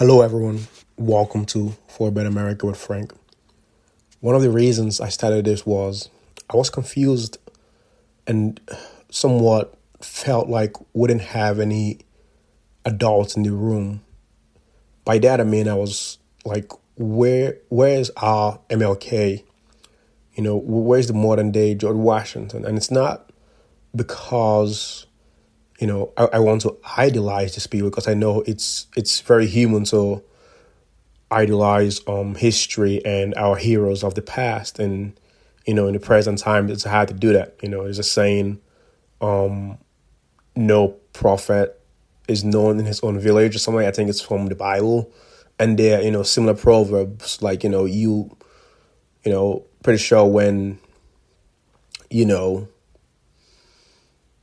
Hello, everyone. Welcome to For a Better America with Frank. One of the reasons I started this was I was confused and somewhat felt like we didn't have any adults in the room. By that I mean I was like, where where is our MLK? You know, where's the modern day George Washington? And it's not because you know I, I want to idolize this people because I know it's it's very human to idolize um history and our heroes of the past and you know in the present time it's hard to do that you know. There's a saying um no prophet is known in his own village or something. I think it's from the bible. And there you know similar proverbs like you know you you know pretty sure when you know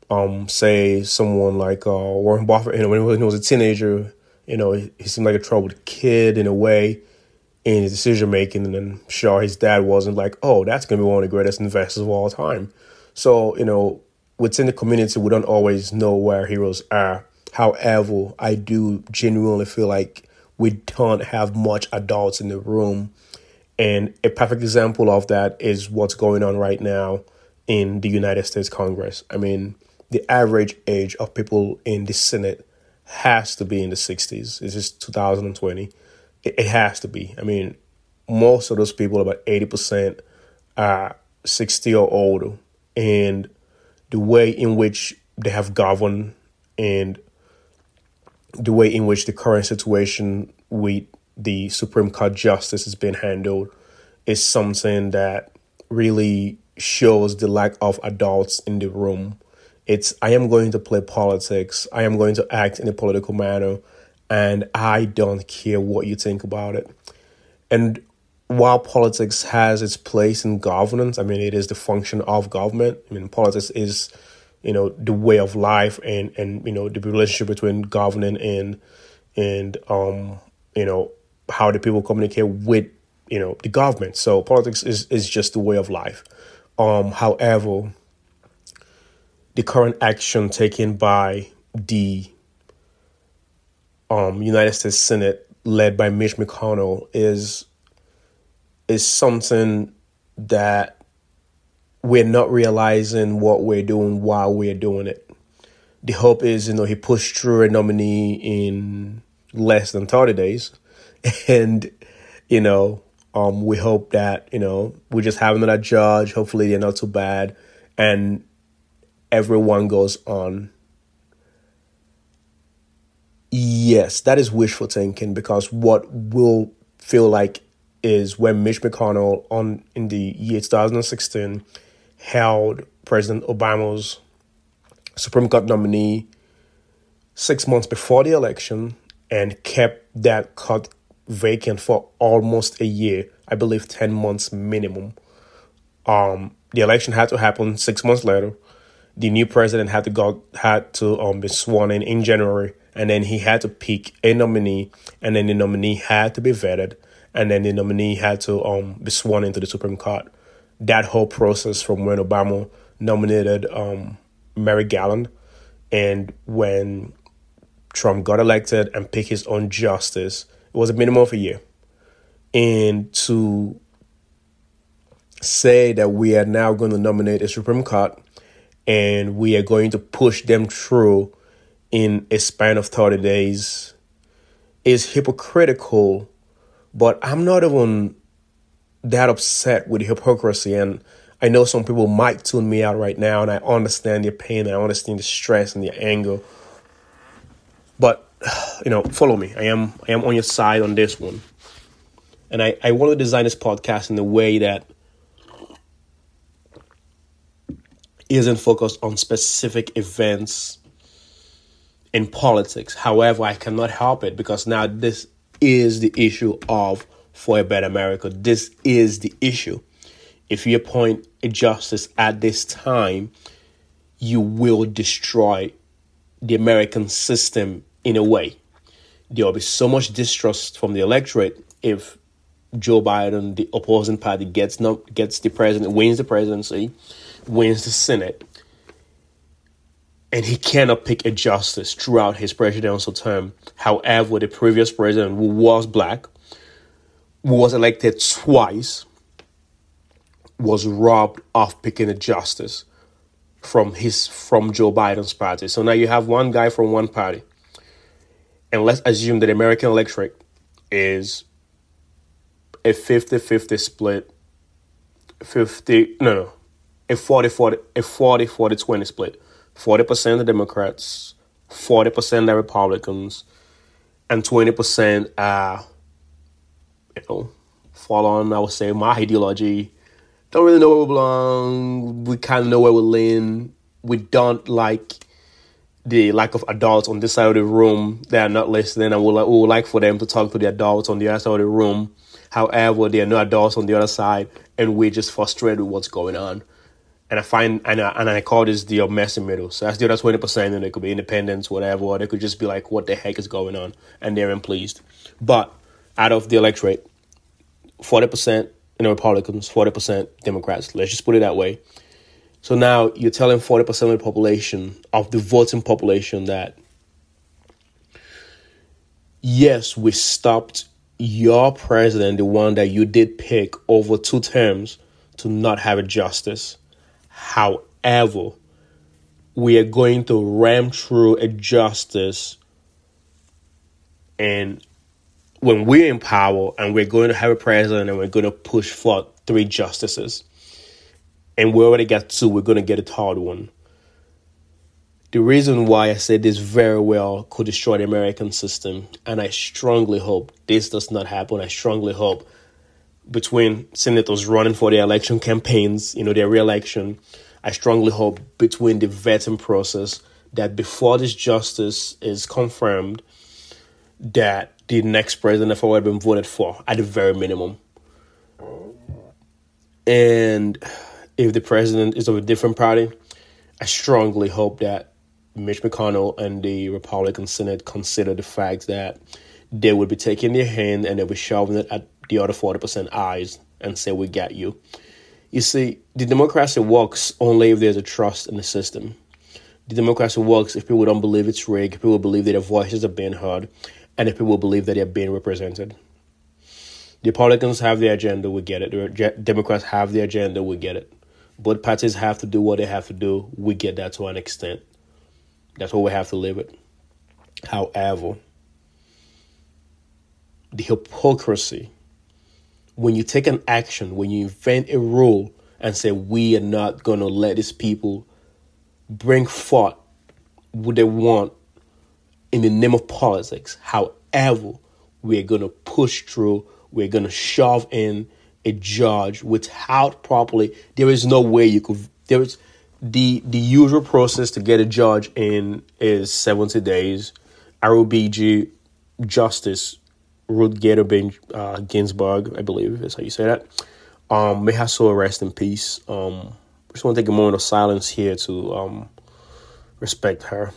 um, say someone like uh, Warren Buffett, you know, when he was a teenager, you know, he, he seemed like a troubled kid in a way in his decision making, and then sure his dad wasn't like, oh, that's gonna be one of the greatest investors of all time. So you know, within the community, we don't always know where heroes are. However, I do genuinely feel like we don't have much adults in the room. And a perfect example of that is what's going on right now in the United States Congress. I mean, the average age of people in the Senate has to be in the 60s. It's just 2020. It, it has to be. I mean, most of those people, about 80%, are 60 or older. And the way in which they have governed and the way in which the current situation with the Supreme Court justice has been handled is something that really shows the lack of adults in the room it's I am going to play politics. I am going to act in a political manner, and I don't care what you think about it. And while politics has its place in governance, I mean, it is the function of government. I mean, politics is, you know, the way of life and and you know the relationship between governing and and um you know how the people communicate with you know the government. So politics is is just the way of life. Um, however the current action taken by the um, United States Senate, led by Mitch McConnell, is is something that we're not realizing what we're doing while we're doing it. The hope is, you know, he pushed through a nominee in less than 30 days. And, you know, um, we hope that, you know, we just have another judge. Hopefully they're not too bad. And everyone goes on. Yes, that is wishful thinking because what will feel like is when Mitch McConnell on in the year 2016 held President Obama's Supreme Court nominee six months before the election and kept that court vacant for almost a year. I believe 10 months minimum. Um, the election had to happen six months later the new president had to go had to um be sworn in in January, and then he had to pick a nominee, and then the nominee had to be vetted, and then the nominee had to um be sworn into the Supreme Court. That whole process from when Obama nominated um Merrick Garland, and when Trump got elected and picked his own justice, it was a minimum of a year. And to say that we are now going to nominate a Supreme Court and we are going to push them through in a span of 30 days is hypocritical, but I'm not even that upset with hypocrisy. And I know some people might tune me out right now, and I understand their pain, and I understand the stress and the anger. But you know, follow me. I am I am on your side on this one. And I, I want to design this podcast in a way that isn't focused on specific events in politics. However, I cannot help it because now this is the issue of For a Better America. This is the issue. If you appoint a justice at this time, you will destroy the American system in a way. There will be so much distrust from the electorate if Joe Biden, the opposing party, gets not gets the president, wins the presidency, wins the Senate, and he cannot pick a justice throughout his presidential term. However, the previous president, who was black, who was elected twice, was robbed of picking a justice from his from Joe Biden's party. So now you have one guy from one party. And let's assume that American Electric is a 50-50 split 50 no no a 40 40 a 40 40 20 split 40% the Democrats, 40% the Republicans, and 20% are, you know, fall on, I would say, my ideology. Don't really know where we belong. We kind of know where we lean. We don't like the lack of adults on this side of the room they are not listening, and we would, we would like for them to talk to the adults on the other side of the room. However, there are no adults on the other side, and we're just frustrated with what's going on and I find and I, and I call this the messy middle. So that's the other twenty percent, and it could be independents, whatever, or they could just be like, "What the heck is going on?" and they're unpleased. But out of the electorate, forty percent you know Republicans, forty percent Democrats. Let's just put it that way. So now you're telling forty percent of the population of the voting population that yes, we stopped your president, the one that you did pick over two terms, to not have a justice However, we are going to ram through a justice and when we're in power and we're going to have a president and we're going to push for three justices and we already got two we're going to get a third one. The reason why i said this very well could destroy the american system and i strongly hope this does not happen. I strongly hope between senators running for their election campaigns, you know, their reelection, I strongly hope between the vetting process that before this justice is confirmed, that the next president have already been voted for at the very minimum. And if the president is of a different party, I strongly hope that Mitch McConnell and the Republican Senate consider the fact that they would be taking their hand and they'll be shoving it at the other 40% eyes and say, We get you. You see, the democracy works only if there's a trust in the system. The democracy works if people don't believe it's rigged, if people believe that their voices are being heard, and if people believe that they're being represented. The Republicans have their agenda, we get it. The Democrats have their agenda, we get it. Both parties have to do what they have to do, we get that to an extent. That's what we have to live with. However, the hypocrisy when you take an action, when you invent a rule and say, we are not going to let these people bring forth what they want in the name of politics. However, we're going to push through, we're going to shove in a judge without properly, there is no way you could, there is the, the usual process to get a judge in is 70 days. RBG justice Ruth Bader uh, Ginsburg, I believe is how you say that. Um, may her soul rest in peace. Um, just want to take a moment of silence here to um, respect her.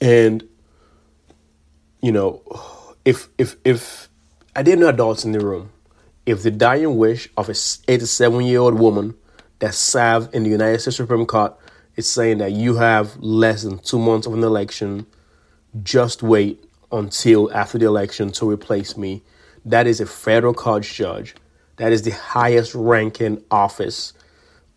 And you know, if if if I didn't know adults in the room, if the dying wish of a 87 year old woman that served in the United States Supreme Court is saying that you have less than two months of an election, just wait until after the election to replace me. That is a federal court judge. That is the highest ranking office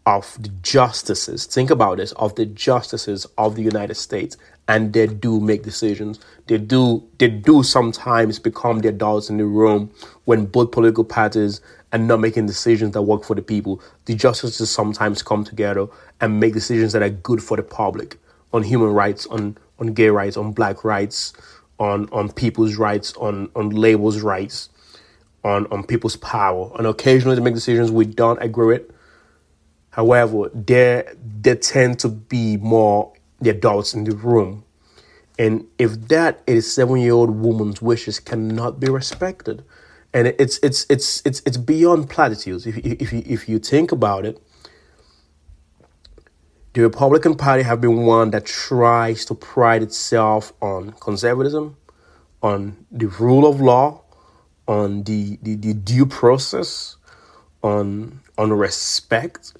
of the justices. Think about this of the justices of the United States and they do make decisions. They do they do sometimes become the adults in the room when both political parties are not making decisions that work for the people. The justices sometimes come together and make decisions that are good for the public on human rights, on on gay rights, on black rights, on on people's rights, on on labels' rights, on on people's power. And occasionally they make decisions we don't agree with. However, there they tend to be more the adults in the room. And if that is seven year old woman's wishes cannot be respected, and it's it's it's it's it's beyond platitudes. If if you, if you think about it, the Republican Party have been one that tries to pride itself on conservatism, on the rule of law, on the, the, the due process, on on respect,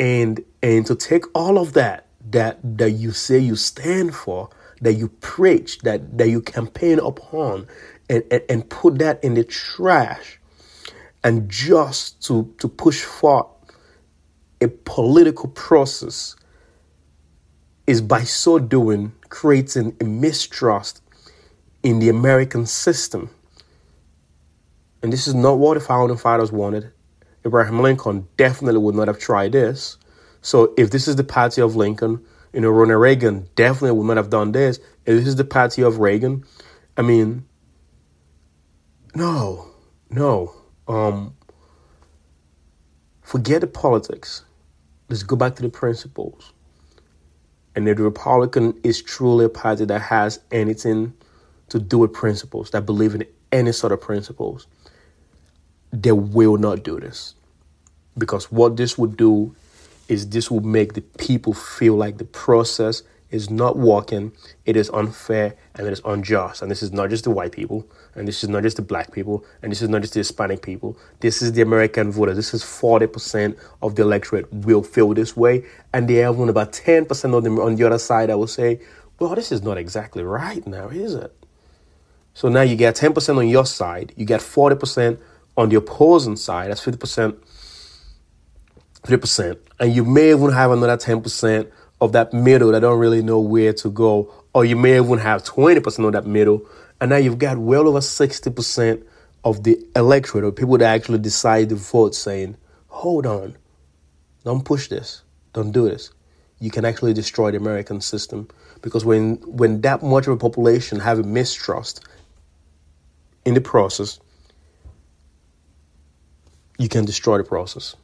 and and to take all of that that that you say you stand for, that you preach, that that you campaign upon, and, and, and put that in the trash, and just to to push forth a political process is by so doing creating a mistrust in the American system. And this is not what the founding fathers wanted. Abraham Lincoln definitely would not have tried this. So if this is the party of Lincoln, you know, Ronald Reagan definitely would not have done this. If this is the party of Reagan, I mean, no, no. Um, forget the politics. Let's go back to the principles. And if the Republican is truly a party that has anything to do with principles, that believe in any sort of principles, they will not do this. Because what this would do is this will make the people feel like the process is not working, it is unfair, and it is unjust. And this is not just the white people, and this is not just the black people, and this is not just the Hispanic people. This is the American voter. This is 40% of the electorate will feel this way. And they have only about 10% of them on the other side that will say, well, this is not exactly right now, is it? So now you get 10% on your side, you get 40% on the opposing side, that's 50%. 50%. And you may even have another 10% of that middle that don't really know where to go. Or you may even have 20% of that middle. And now you've got well over 60% of the electorate or people that actually decide to vote saying, hold on, don't push this, don't do this. You can actually destroy the American system. Because when, when that much of a population have a mistrust in the process, you can destroy the process.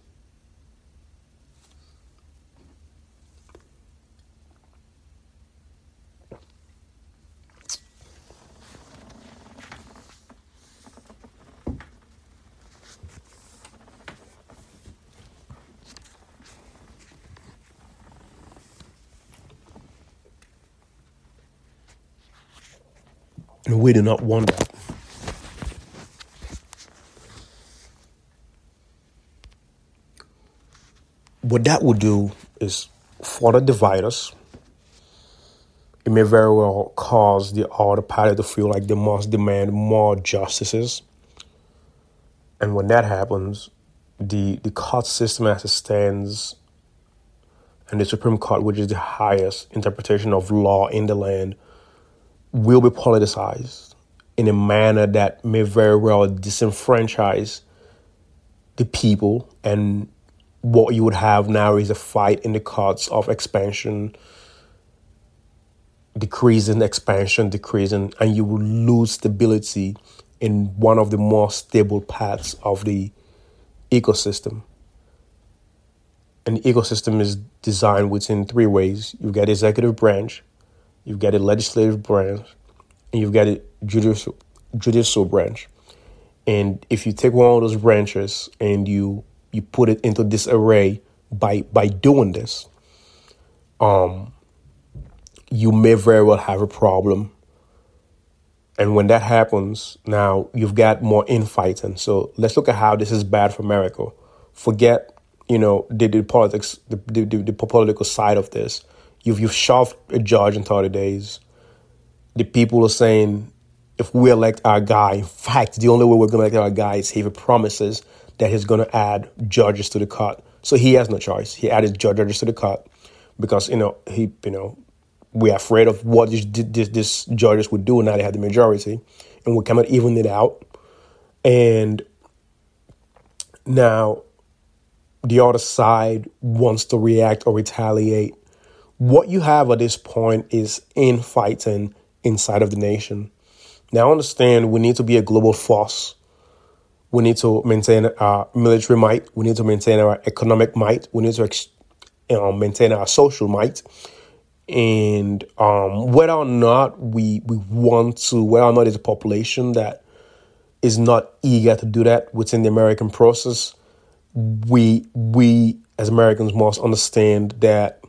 And we do not want that. What that would do is further divide us. It may very well cause the other party to feel like they must demand more justices. And when that happens, the, the court system as it stands and the Supreme Court, which is the highest interpretation of law in the land, will be politicized in a manner that may very well disenfranchise the people and what you would have now is a fight in the courts of expansion decreasing expansion decreasing and you will lose stability in one of the more stable parts of the ecosystem and the ecosystem is designed within three ways you've got executive branch you've got a legislative branch, and you've got a judicial judicial branch. And if you take one of those branches and you you put it into disarray by by doing this, um, you may very well have a problem. And when that happens, now you've got more infighting. So let's look at how this is bad for America. Forget, you know, the, the politics, the, the, the political side of this. You've you've shoved a judge in 30 days. The people are saying if we elect our guy, in fact, the only way we're going to elect our guy is if he promises that he's going to add judges to the court. So he has no choice. He added judges to the court because you know he you know we're afraid of what this, this, this judges would do now they have the majority, and we cannot even it out. And now the other side wants to react or retaliate what you have at this point is infighting inside of the nation. Now, understand we need to be a global force. We need to maintain our military might. We need to maintain our economic might. We need to know, maintain our social might. And um, whether or not we we want to, whether or not there's a population that is not eager to do that within the American process, we we as Americans must understand that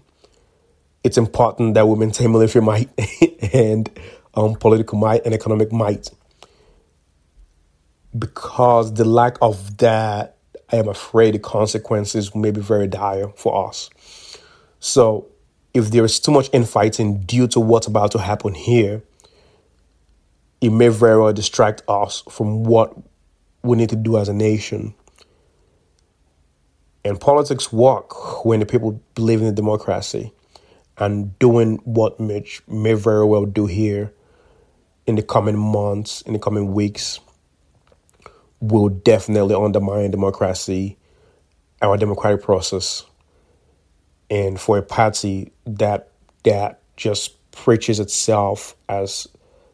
it's important that we maintain military might and um, political might and economic might. Because the lack of that, I am afraid the consequences may be very dire for us. So, if there is too much infighting due to what's about to happen here, it may very well distract us from what we need to do as a nation. And politics work when the people believe in the democracy and doing what Mitch may very well do here in the coming months, in the coming weeks, will definitely undermine democracy, our democratic process. And for a party that that just preaches itself as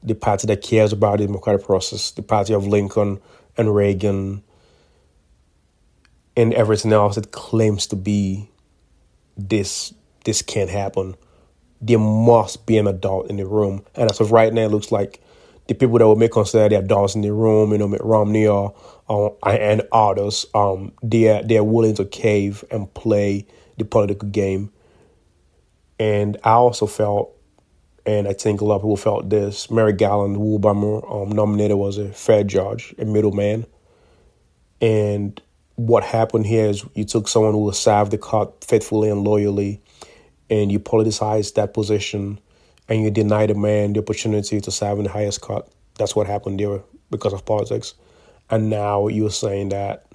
the party that cares about the democratic process, the party of Lincoln and Reagan and everything else that claims to be this this can't happen. There must be an adult in the room. And as of right now, it looks like the people that would make consider the adults in the room, you know, Mitt Romney or, and others, um, they're they're willing to cave and play the political game. And I also felt, and I think a lot of people felt this, Merrick Garland, who Obama um, nominated was a fair judge, a middleman. And what happened here is you took someone who was served the court faithfully and loyally, and you politicized that position, and you denied a man the opportunity to serve in the highest court. That's what happened there because of politics. And now you're saying that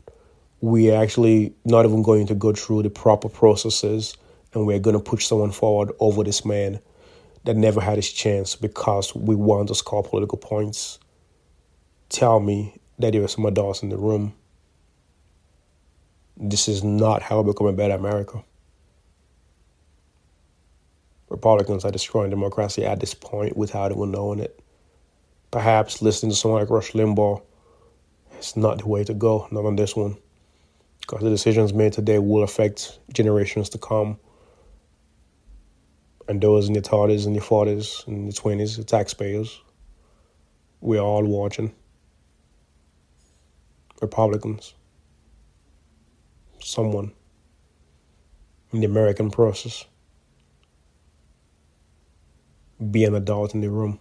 we're actually not even going to go through the proper processes and we're going to push someone forward over this man that never had his chance because we want to score political points. Tell me that there are some adults in the room this is not how we become a better America. Republicans are destroying democracy at this point without even knowing it. Perhaps listening to someone like Rush Limbaugh is not the way to go, not on this one. Because the decisions made today will affect generations to come. And those in the 30s and the 40s and the 20s, the taxpayers, we're all watching. Republicans someone in the American process. Be an adult in the room.